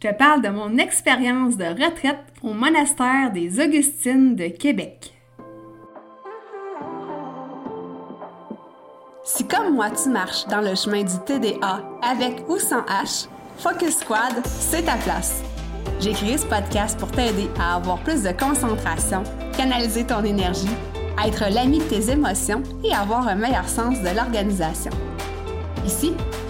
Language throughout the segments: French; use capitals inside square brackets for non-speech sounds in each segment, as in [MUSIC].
je te parle de mon expérience de retraite au monastère des Augustines de Québec. Si comme moi tu marches dans le chemin du TDA avec ou sans H, Focus Squad, c'est ta place. J'ai créé ce podcast pour t'aider à avoir plus de concentration, canaliser ton énergie, être l'ami de tes émotions et avoir un meilleur sens de l'organisation. Ici,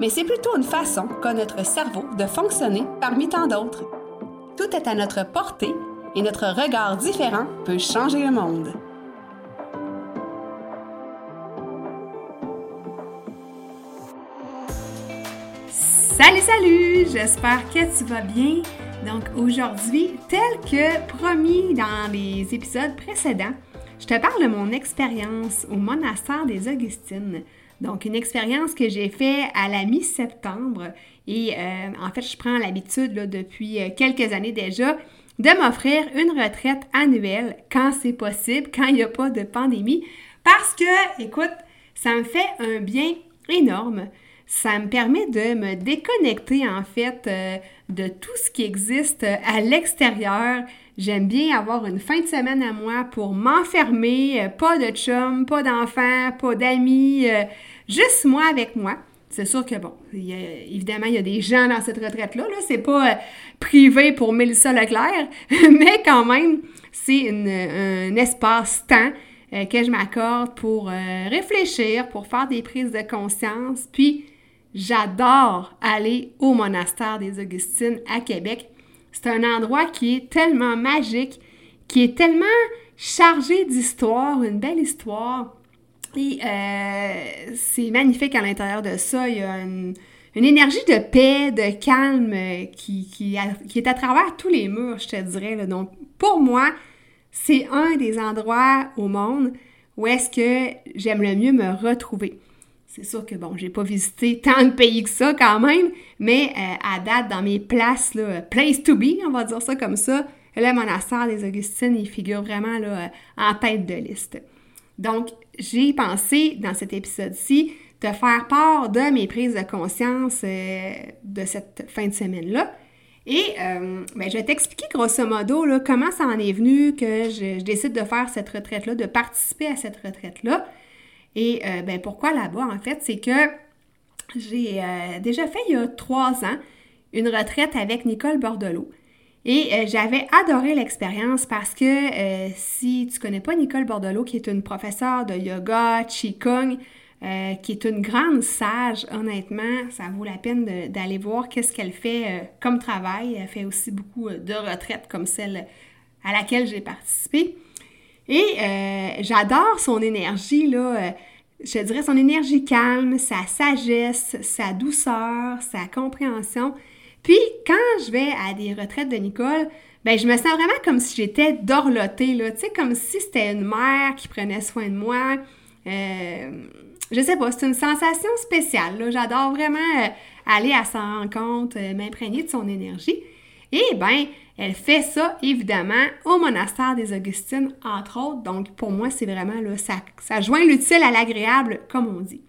mais c'est plutôt une façon qu'a notre cerveau de fonctionner parmi tant d'autres. Tout est à notre portée et notre regard différent peut changer le monde. Salut, salut! J'espère que tu vas bien. Donc aujourd'hui, tel que promis dans les épisodes précédents, je te parle de mon expérience au monastère des Augustines. Donc, une expérience que j'ai faite à la mi-septembre. Et euh, en fait, je prends l'habitude depuis euh, quelques années déjà de m'offrir une retraite annuelle quand c'est possible, quand il n'y a pas de pandémie. Parce que, écoute, ça me fait un bien énorme. Ça me permet de me déconnecter en fait euh, de tout ce qui existe à l'extérieur. J'aime bien avoir une fin de semaine à moi pour m'enfermer, pas de chum, pas d'enfants, pas d'amis, juste moi avec moi. C'est sûr que, bon, évidemment, il y a des gens dans cette retraite-là. -là, c'est pas euh, privé pour Mélissa Leclerc, [LAUGHS] mais quand même, c'est un espace-temps euh, que je m'accorde pour euh, réfléchir, pour faire des prises de conscience. Puis, j'adore aller au monastère des Augustines à Québec. C'est un endroit qui est tellement magique, qui est tellement chargé d'histoire, une belle histoire. Et euh, c'est magnifique à l'intérieur de ça. Il y a une, énergie de paix, de calme euh, qui, qui, est à travers tous les murs, je te dirais. Donc, pour moi, c'est un des endroits au monde où est-ce que j'aime le mieux me retrouver. C'est sûr que, bon, j'ai pas visité tant de pays que ça quand même, mais euh, à date, dans mes places, place to be, on va dire ça comme ça, le monastère des Augustines, il figure vraiment là, en tête de liste. Donc, j'ai pensé dans cet épisode-ci te faire part de mes prises de conscience euh, de cette fin de semaine-là. Et euh, ben, je vais t'expliquer grosso modo là, comment ça en est venu que je, décide de faire cette retraite-là, de participer à cette retraite-là. Et euh, ben, pourquoi là-bas, en fait, c'est que j'ai déjà fait il y a trois ans une retraite avec Nicole Bordelot. Et euh, j'avais adoré l'expérience parce que euh, si tu connais pas Nicole Bordelot, qui est une professeure de yoga, Qigong, euh, qui est une grande sage, honnêtement, ça vaut la peine d'aller voir qu'est-ce qu'elle fait comme travail. Elle fait aussi beaucoup de retraites comme celle à laquelle j'ai participé. Et j'adore son énergie, là, je dirais son énergie calme, sa sagesse, sa douceur, sa compréhension. Puis, quand je vais à des retraites de Nicole, ben je me sens vraiment comme si j'étais dorlotée, là, tu sais, comme si c'était une mère qui prenait soin de moi. Euh, je sais pas, c'est une sensation spéciale. J'adore vraiment euh, aller à sa rencontre, euh, m'imprégner de son énergie. Et ben, elle fait ça, évidemment, au monastère des Augustines, entre autres. Donc, pour moi, c'est vraiment, là, ça, ça joint l'utile à l'agréable, comme on dit.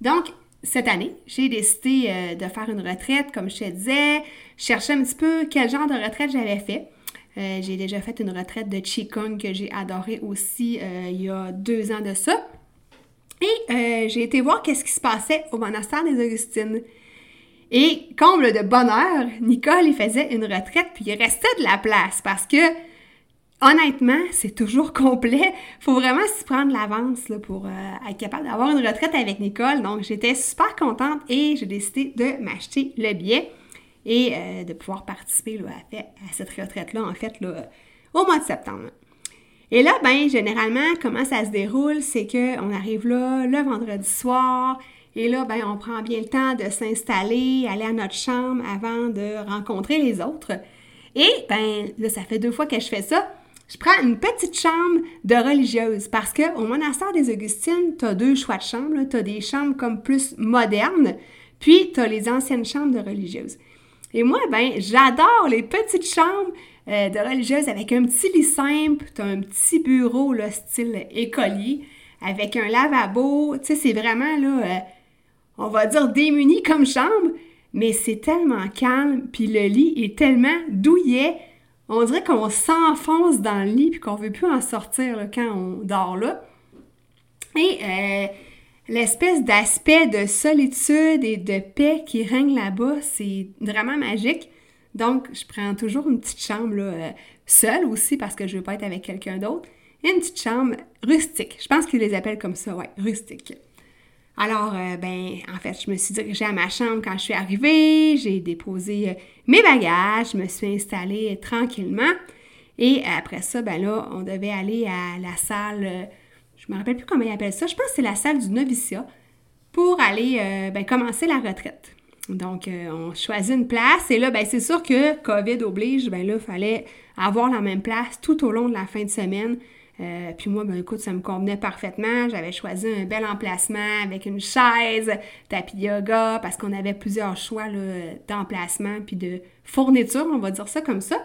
Donc, cette année, j'ai décidé euh, de faire une retraite, comme je te disais, chercher un petit peu quel genre de retraite j'avais fait. Euh, j'ai déjà fait une retraite de Qigong que j'ai adoré aussi euh, il y a deux ans de ça. Et j'ai été voir qu'est-ce qui se passait au monastère des Augustines. Et comble de bonheur, Nicole, il faisait une retraite, puis il restait de la place parce que honnêtement, c'est toujours [LAUGHS] complet. faut vraiment s'y prendre l'avance pour euh, être capable d'avoir une retraite avec Nicole. Donc, j'étais super contente et j'ai décidé de m'acheter le billet et euh, de pouvoir participer à, cette retraite-là, en fait, au mois de septembre. Et là, ben, généralement, comment ça se déroule, c'est qu'on arrive là le vendredi soir, et là, ben, on prend bien le temps de s'installer, aller à notre chambre avant de rencontrer les autres. Et, ben, là, ça fait deux fois que je fais ça. Je prends une petite chambre de religieuse parce qu'au monastère des Augustines, tu as deux choix de chambres. Tu as des chambres comme plus modernes, puis tu as les anciennes chambres de religieuses. Et moi, ben, j'adore les petites chambres euh, de religieuses avec un petit lit simple, tu as un petit bureau, là, style écolier, avec un lavabo. Tu sais, c'est vraiment, là, euh, on va dire démuni comme chambre, mais c'est tellement calme, puis le lit est tellement douillet. On dirait qu'on s'enfonce dans le lit, puis qu'on veut plus en sortir quand on dort là. Et euh, l'espèce d'aspect de solitude et de paix qui règne là-bas, c'est vraiment magique. Donc, je prends toujours une petite chambre euh, seule aussi parce que je veux pas être avec quelqu'un d'autre. une petite chambre rustique. Je pense qu'ils les appellent comme ça, ouais, rustique. Alors, euh, ben, en fait, je me suis dirigée à ma chambre quand je suis arrivée, j'ai déposé euh, mes bagages, je me suis installée tranquillement. Et après ça, ben là, on devait aller à la salle, je me rappelle plus comment ils appellent ça, je pense que c'est la salle du noviciat, pour aller ben, commencer la retraite. Donc, euh, on choisit une place et là, ben, c'est sûr que COVID oblige, ben là, il fallait avoir la même place tout au long de la fin de semaine. Euh, puis moi, ben écoute, ça me convenait parfaitement. J'avais choisi un bel emplacement avec une chaise, tapis yoga, parce qu'on avait plusieurs choix d'emplacement puis de fourniture, on va dire ça comme ça.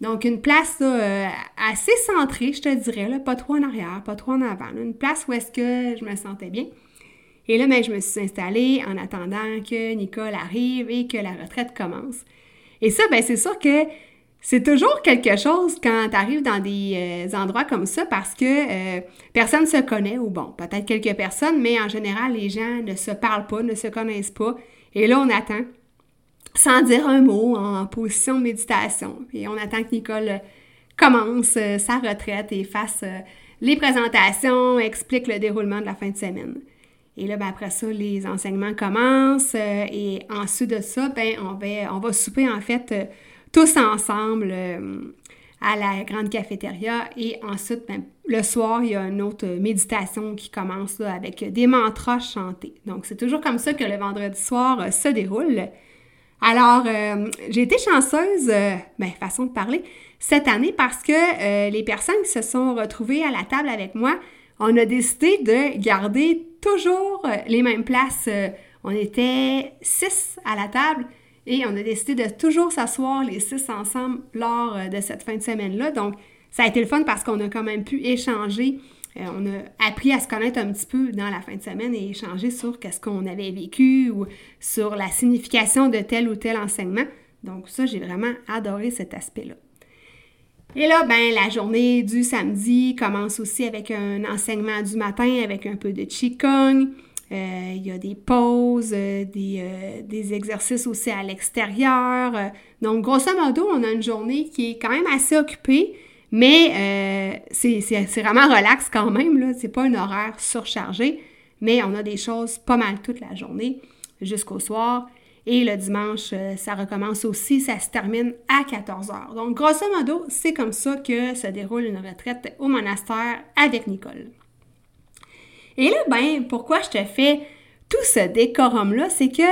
Donc, une place euh, assez centrée, je te dirais, là, pas trop en arrière, pas trop en avant. une place où est-ce que je me sentais bien. Et là, ben, je me suis installée en attendant que Nicole arrive et que la retraite commence. Et ça, ben, c'est sûr que c'est toujours quelque chose quand tu arrives dans des euh, endroits comme ça parce que euh, personne ne se connaît, ou bon, peut-être quelques personnes, mais en général, les gens ne se parlent pas, ne se connaissent pas. Et là, on attend, sans dire un mot, en position de méditation. Et on attend que Nicole commence euh, sa retraite et fasse les présentations, explique le déroulement de la fin de semaine. Et là, ben, après ça, les enseignements commencent et ensuite de ça, ben, on, va, on va souper en fait tous ensemble euh, à la grande cafétéria et ensuite, ben, le soir, il y a une autre méditation qui commence avec des mantras chantés. Donc, c'est toujours comme ça que le vendredi soir se déroule. Alors, j'ai été chanceuse, ben, façon de parler, cette année parce que les personnes qui se sont retrouvées à la table avec moi, on a décidé de garder toujours euh, les mêmes places. Euh, on était six à la table et on a décidé de toujours s'asseoir les six ensemble lors euh, de cette fin de semaine-là. Donc, ça a été le fun parce qu'on a quand même pu échanger. on a appris à se connaître un petit peu dans la fin de semaine et échanger sur qu'est-ce qu'on avait vécu ou sur la signification de tel ou tel enseignement. Donc, ça, j'ai vraiment adoré cet aspect-là. Et là, ben, la journée du samedi commence aussi avec un enseignement du matin avec un peu de Qigong. Euh, il y a des pauses, euh, euh, des, exercices aussi à l'extérieur. Donc, grosso modo, on a une journée qui est quand même assez occupée, mais c'est vraiment relax quand même. Ce n'est pas un horaire surchargé, mais on a des choses pas mal toute la journée jusqu'au soir. Et le dimanche, ça recommence aussi, ça se termine à 14 heures. Donc, grosso modo, c'est comme ça que se déroule une retraite au monastère avec Nicole. Et là, ben, pourquoi je te fais tout ce décorum-là? C'est que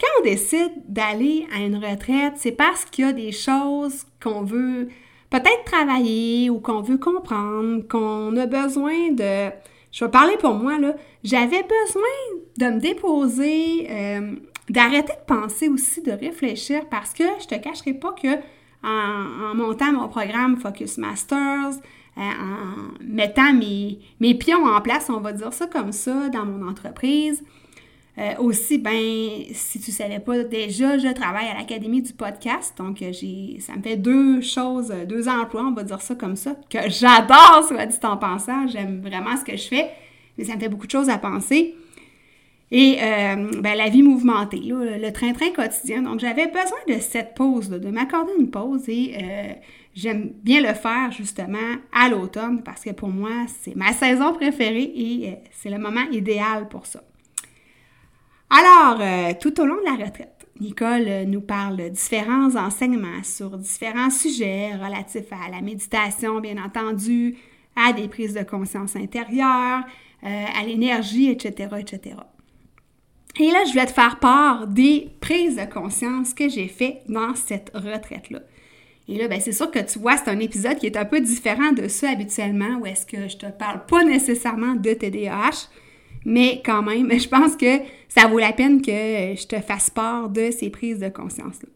quand on décide d'aller à une retraite, c'est parce qu'il y a des choses qu'on veut peut-être travailler ou qu'on veut comprendre, qu'on a besoin de... Je vais parler pour moi, là. J'avais besoin de me déposer euh, d'arrêter de penser aussi, de réfléchir, parce que je te cacherai pas que en, montant mon programme Focus Masters, en mettant mes, pions en place, on va dire ça comme ça, dans mon entreprise. Euh, aussi, ben, si tu ne savais pas déjà, je travaille à l'Académie du podcast. Donc, j'ai, ça me fait deux choses, deux emplois, on va dire ça comme ça, que j'adore, soit dit en pensant. J'aime vraiment ce que je fais, mais ça me fait beaucoup de choses à penser. Et euh, ben, la vie mouvementée, le train-train quotidien. Donc, j'avais besoin de cette pause, de m'accorder une pause et euh, j'aime bien le faire justement à l'automne parce que pour moi, c'est ma saison préférée et euh, c'est le moment idéal pour ça. Alors, tout au long de la retraite, Nicole nous parle de différents enseignements sur différents sujets relatifs à la méditation, bien entendu, à des prises de conscience intérieures, à l'énergie, etc., etc. Et là, je vais te faire part des prises de conscience que j'ai fait dans cette retraite-là. Et là, ben, c'est sûr que tu vois, c'est un épisode qui est un peu différent de ça habituellement, où est-ce que je te parle pas nécessairement de TDAH, mais quand même, [LAUGHS] je pense que ça vaut la peine que je te fasse part de ces prises de conscience-là.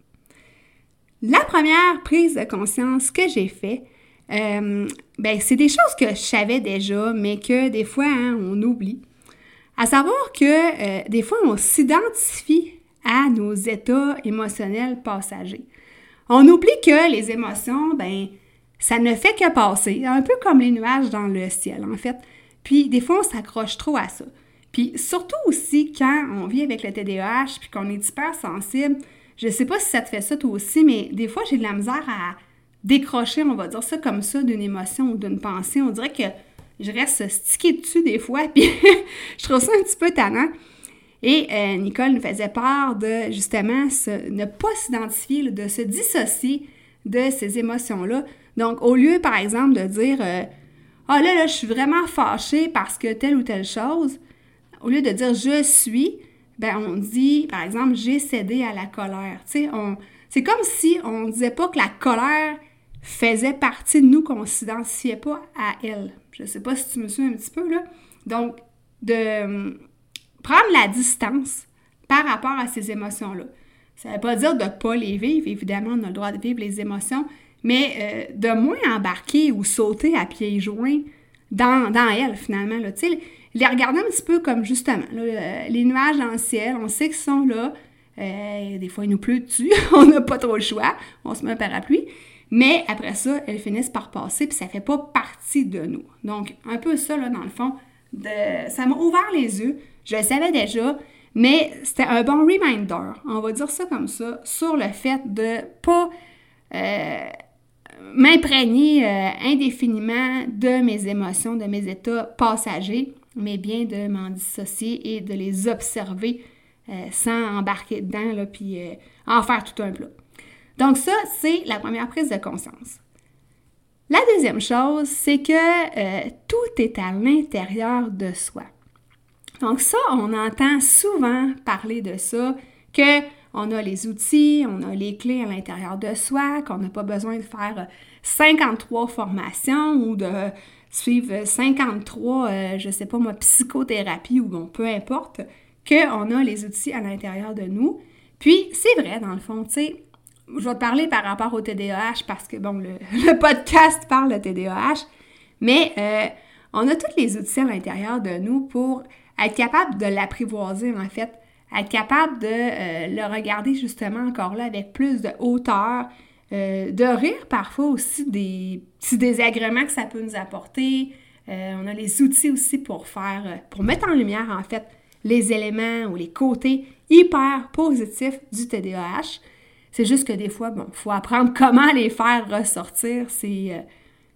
La première prise de conscience que j'ai fait, euh, ben, c'est des choses que je savais déjà, mais que des fois, hein, on oublie. À savoir que euh, des fois, on s'identifie à nos états émotionnels passagers. On oublie que les émotions, ben, ça ne fait que passer, un peu comme les nuages dans le ciel, en fait. Puis, des fois, on s'accroche trop à ça. Puis, surtout aussi quand on vit avec le TDAH, puis qu'on est hyper sensible, je sais pas si ça te fait ça toi aussi, mais des fois, j'ai de la misère à décrocher, on va dire ça comme ça, d'une émotion ou d'une pensée. On dirait que je reste stické dessus des fois, [LAUGHS] puis je trouve ça un petit peu tannant. Et euh, Nicole nous faisait part de justement ne pas s'identifier, de se dissocier de ces émotions-là. Donc, au lieu, par exemple, de dire euh, Ah là, là, je suis vraiment fâchée parce que telle ou telle chose, au lieu de dire je suis, ben on dit, par exemple, j'ai cédé à la colère. C'est comme si on ne disait pas que la colère faisait partie de nous, qu'on ne s'identifiait pas à elle. Je sais pas si tu me suis un petit peu, là. Donc, de hum, prendre la distance par rapport à ces émotions-là. Ça ne veut pas dire de ne pas les vivre, évidemment, on a le droit de vivre les émotions, mais euh, de moins embarquer ou sauter à pieds joints dans, dans elles, finalement. Là. les regarder un petit peu comme, justement, les nuages dans le ciel, on sait qu'ils sont là, euh, des fois, il nous pleut dessus, [LAUGHS] on n'a pas trop le choix, on se met un parapluie, mais après ça, elles finissent par passer, puis ça fait pas partie de nous. Donc, un peu ça, là, dans le fond, ça m'a ouvert les yeux. Je le savais déjà, mais c'était un bon reminder, on va dire ça comme ça, sur le fait de pas euh, m'imprégner euh, indéfiniment de mes émotions, de mes états passagers, mais bien de m'en dissocier et de les observer euh, sans embarquer dedans, là, puis en faire tout un plat. Donc ça, c'est la première prise de conscience. La deuxième chose, c'est que euh, tout est à l'intérieur de soi. Donc ça, on entend souvent parler de ça, que on a les outils, on a les clés à l'intérieur de soi, qu'on n'a pas besoin de faire 53 formations ou de suivre 53, euh, je sais pas moi, psychothérapie ou bon, peu importe, qu'on a les outils à l'intérieur de nous. Puis, c'est vrai, dans le fond, tu sais, je vais te parler par rapport au TDAH parce que, bon, le, [LAUGHS] podcast parle de TDAH, mais euh, on a tous les outils à l'intérieur de nous pour être capable de l'apprivoiser, en fait, être capable de euh, le regarder justement encore là avec plus de hauteur, euh, de rire parfois aussi des petits désagréments que ça peut nous apporter. on a les outils aussi pour faire, pour mettre en lumière, en fait, les éléments ou les côtés hyper positifs du TDAH. C'est juste que des fois, bon, il faut apprendre [LAUGHS] comment les faire ressortir, ces, euh,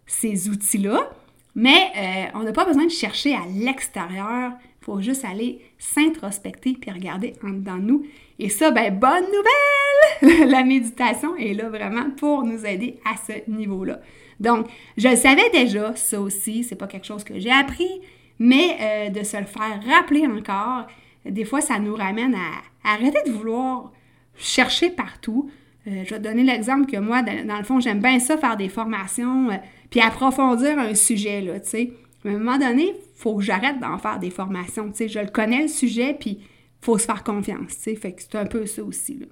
ces outils-là. Mais euh, on n'a pas besoin de chercher à l'extérieur. Il faut juste aller s'introspecter puis regarder en dedans de nous. Et ça, ben, bonne nouvelle! [LAUGHS] La méditation est là vraiment pour nous aider à ce niveau-là. Donc, je le savais déjà, ça aussi, c'est pas quelque chose que j'ai appris, mais euh, de se le faire rappeler encore, des fois, ça nous ramène à arrêter de vouloir chercher partout. Euh, je vais donner l'exemple que moi, dans, le fond, j'aime bien ça, faire des formations, euh, puis approfondir un sujet, là, tu sais. À un moment donné, il faut que j'arrête d'en faire des formations, tu sais. Je le connais, le sujet, puis faut se faire confiance, tu sais. C'est un peu ça aussi, là.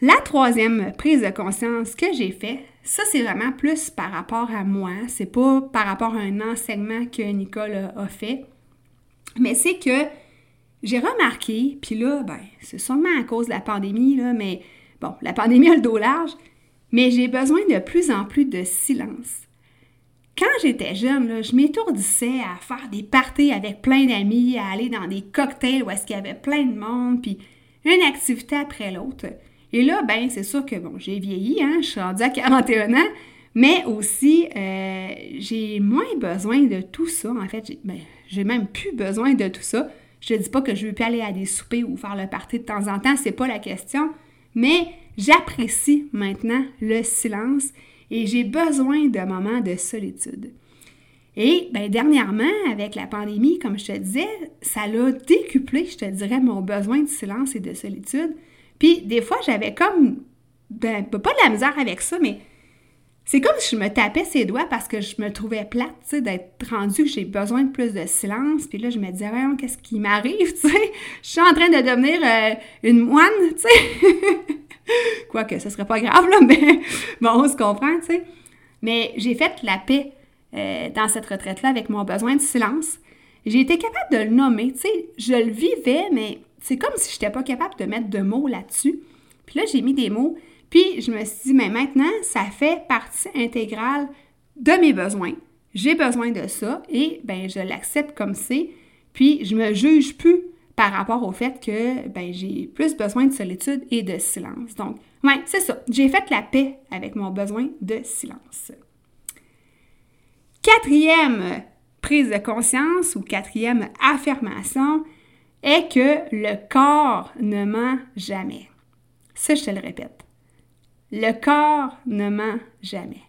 La troisième prise de conscience que j'ai fait, ça c'est vraiment plus par rapport à moi, c'est pas par rapport à un enseignement que Nicole a fait, mais c'est que j'ai remarqué, puis là, ben, c'est sûrement à cause de la pandémie, mais bon, la pandémie a le dos large, mais j'ai besoin de plus en plus de silence. Quand j'étais jeune, je m'étourdissais à faire des parties avec plein d'amis, à aller dans des cocktails où est-ce qu'il y avait plein de monde, puis une activité après l'autre. Et là, ben, c'est sûr que, bon, j'ai vieilli, hein, je suis rendue à 41 ans, mais aussi, euh, j'ai moins besoin de tout ça. En fait, ben, j'ai même plus besoin de tout ça. Je ne dis pas que je ne veux plus aller à des soupers ou faire le party de temps en temps, c'est pas la question, mais j'apprécie maintenant le silence et j'ai besoin d'un moment de solitude. Et ben, dernièrement, avec la pandémie, comme je te disais, ça l'a décuplé, je te dirais, mon besoin de silence et de solitude. Puis des fois, j'avais comme ben, pas de la misère avec ça, mais c'est comme si je me tapais ses doigts parce que je me trouvais plate, tu sais, d'être rendue j'ai besoin de plus de silence. Puis là, je me disais, qu'est-ce qui m'arrive, [LAUGHS] tu sais? Je suis en train de devenir euh, une moine, tu sais? [LAUGHS] Quoique, ce serait pas grave, là, [LAUGHS] mais bon, on se comprend, tu sais. Mais j'ai fait la paix euh, dans cette retraite-là avec mon besoin de silence. J'ai été capable de le nommer, tu je le vivais, mais c'est comme si je n'étais pas capable de mettre de mots là-dessus. Puis là, j'ai mis des mots puis je me suis dit, mais maintenant, ça fait partie intégrale de mes besoins. J'ai besoin de ça et ben je l'accepte comme c'est. Puis je me juge plus par rapport au fait que ben, j'ai plus besoin de solitude et de silence. Donc, ouais, c'est ça. J'ai fait la paix avec mon besoin de silence. Quatrième prise de conscience ou quatrième affirmation est que le corps ne ment jamais. Ça, je te le répète. Le corps ne ment jamais.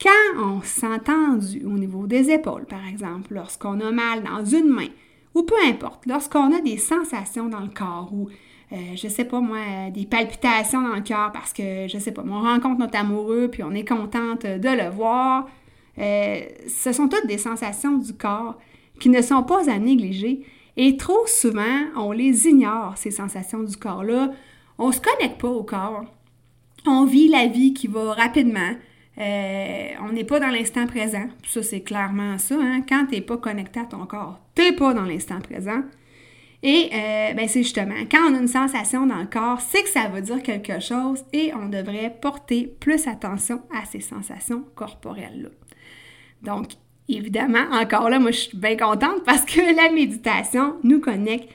Quand on s'est tendu au niveau des épaules, par exemple, lorsqu'on a mal dans une main, ou peu importe, lorsqu'on a des sensations dans le corps, ou je euh, je sais pas moi, des palpitations dans le cœur parce que, je sais pas, on rencontre notre amoureux puis on est contente de le voir, euh, ce sont toutes des sensations du corps qui ne sont pas à négliger et trop souvent, on les ignore, ces sensations du corps-là. On ne se connecte pas au corps on vit la vie qui va rapidement. Euh, on n'est pas dans l'instant présent. Ça, c'est clairement ça. Hein? Quand tu n'es pas connecté à ton corps, tu n'es pas dans l'instant présent. Et euh, ben, c'est justement, quand on a une sensation dans le corps, c'est que ça veut dire quelque chose et on devrait porter plus attention à ces sensations corporelles-là. Donc, évidemment, encore là, moi, je suis bien contente parce que la méditation nous connecte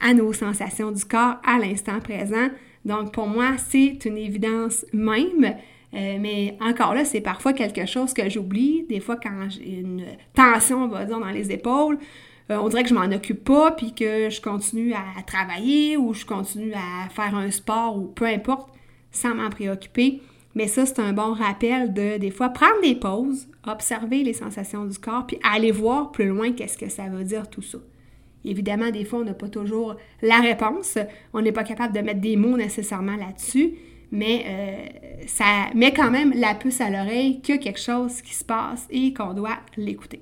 à nos sensations du corps à l'instant présent. Donc, pour moi, c'est une évidence même. Euh, mais encore là, c'est parfois quelque chose que j'oublie. Des fois, quand j'ai une tension, on va dire, dans les épaules, euh, on dirait que je m'en occupe pas, puis que je continue à travailler ou je continue à faire un sport ou peu importe, sans m'en préoccuper. Mais ça, c'est un bon rappel de, des fois, prendre des pauses, observer les sensations du corps, puis aller voir plus loin qu'est-ce que ça veut dire tout ça. Évidemment, des fois, on n'a pas toujours la réponse. On n'est pas capable de mettre des mots nécessairement là-dessus, mais euh, ça met quand même la puce à l'oreille qu'il y a quelque chose qui se passe et qu'on doit l'écouter.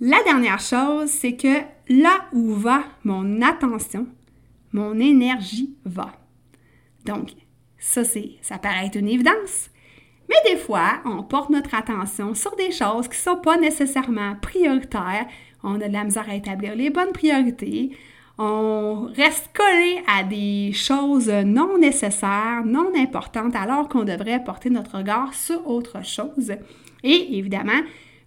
La dernière chose, c'est que là où va mon attention, mon énergie va. Donc, ça, c'est, ça paraît être une évidence, mais des fois, on porte notre attention sur des choses qui ne sont pas nécessairement prioritaires, on a de la misère à établir les bonnes priorités, on reste collé à des choses non nécessaires, non importantes, alors qu'on devrait porter notre regard sur autre chose. Et évidemment,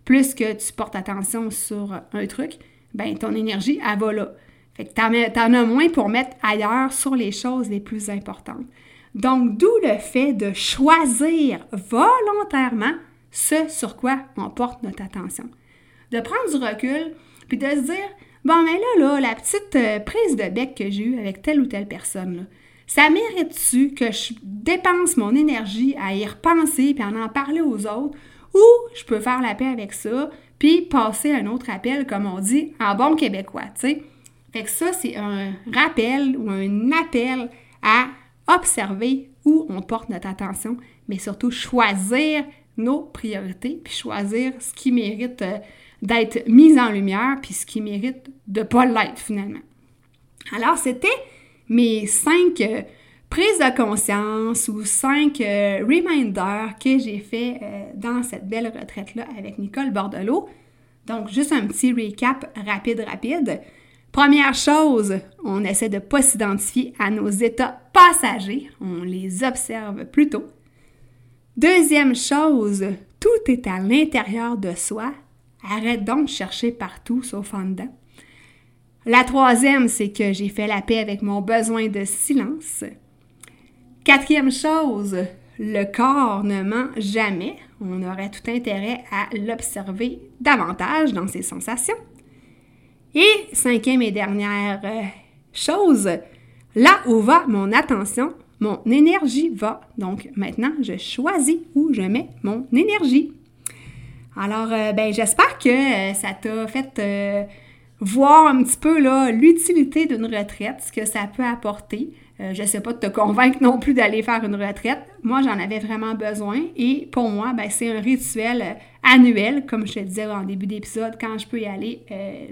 plus que tu portes attention sur un truc, ben ton énergie, elle va là. Fait que t'en, en as moins pour mettre ailleurs sur les choses les plus importantes. Donc, d'où le fait de choisir volontairement ce sur quoi on porte notre attention de prendre du recul, puis de se dire, bon, mais là, là, la petite euh, prise de bec que j'ai eue avec telle ou telle personne, là, ça mérite-tu que je dépense mon énergie à y repenser puis à en parler aux autres, ou je peux faire la paix avec ça, puis passer un autre appel, comme on dit, en bon québécois, tu sais? Fait que ça, c'est un rappel ou un appel à observer où on porte notre attention, mais surtout choisir nos priorités, puis choisir ce qui mérite euh, d'être mise en lumière, puis ce qui mérite de ne pas l'être finalement. Alors, c'était mes cinq euh, prises de conscience ou cinq euh, reminders que j'ai fait euh, dans cette belle retraite-là avec Nicole Bordelot. Donc, juste un petit recap rapide, rapide. Première chose, on essaie de ne pas s'identifier à nos états passagers, on les observe plutôt. Deuxième chose, tout est à l'intérieur de soi, Arrête donc de chercher partout sauf en dedans. La troisième, c'est que j'ai fait la paix avec mon besoin de silence. Quatrième chose, le corps ne ment jamais. On aurait tout intérêt à l'observer davantage dans ses sensations. Et cinquième et dernière euh, chose, là où va mon attention, mon énergie va. Donc maintenant, je choisis où je mets mon énergie. Alors, euh, ben, j'espère que euh, ça t'a fait euh, voir un petit peu l'utilité d'une retraite, ce que ça peut apporter. Je ne sais pas de te convaincre non plus d'aller faire une retraite. Moi, j'en avais vraiment besoin et pour moi, ben, c'est un rituel annuel, comme je te disais en début d'épisode, quand je peux y aller,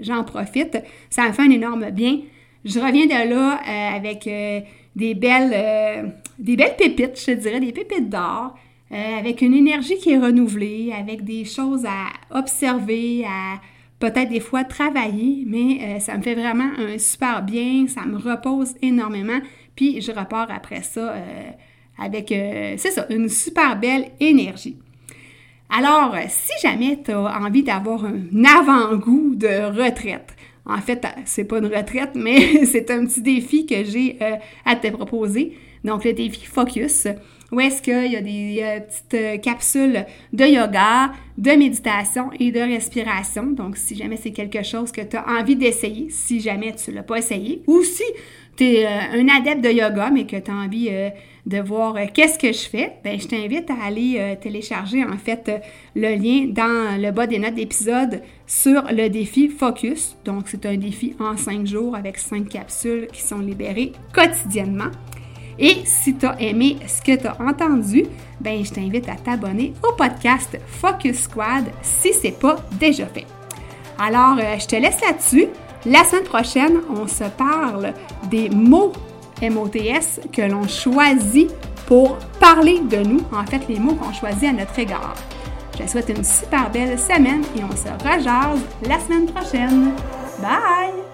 j'en profite. Ça me fait un énorme bien. Je reviens de là avec des, belles, des belles pépites, je te dirais, des pépites d'or, avec une énergie qui est renouvelée, avec des choses à observer, à peut-être des fois travailler, mais ça me fait vraiment un super bien, ça me repose énormément. Puis je repars après ça euh, avec, euh, c'est ça, une super belle énergie. Alors, si jamais tu as envie d'avoir un avant-goût de retraite, en fait, c'est pas une retraite, mais [LAUGHS] c'est un petit défi que j'ai euh, à te proposer. Donc, le défi Focus, où est-ce qu'il y a des petites capsules de yoga, de méditation et de respiration. Donc, si jamais c'est quelque chose que tu as envie d'essayer, si jamais tu ne l'as pas essayé, ou si tu euh, un adepte de yoga, mais que tu as envie euh, de voir euh, qu'est-ce que je fais, ben, je t'invite à aller télécharger en fait le lien dans le bas des notes d'épisode sur le défi Focus. Donc, c'est un défi en cinq jours avec cinq capsules qui sont libérées quotidiennement. Et si tu as aimé ce que tu as entendu, ben, je t'invite à t'abonner au podcast Focus Squad si ce n'est pas déjà fait. Alors, je te laisse là-dessus. La semaine prochaine, on se parle des mots MOTS que l'on choisit pour parler de nous, en fait les mots qu'on choisit à notre égard. Je te souhaite une super belle semaine et on se rejase la semaine prochaine. Bye!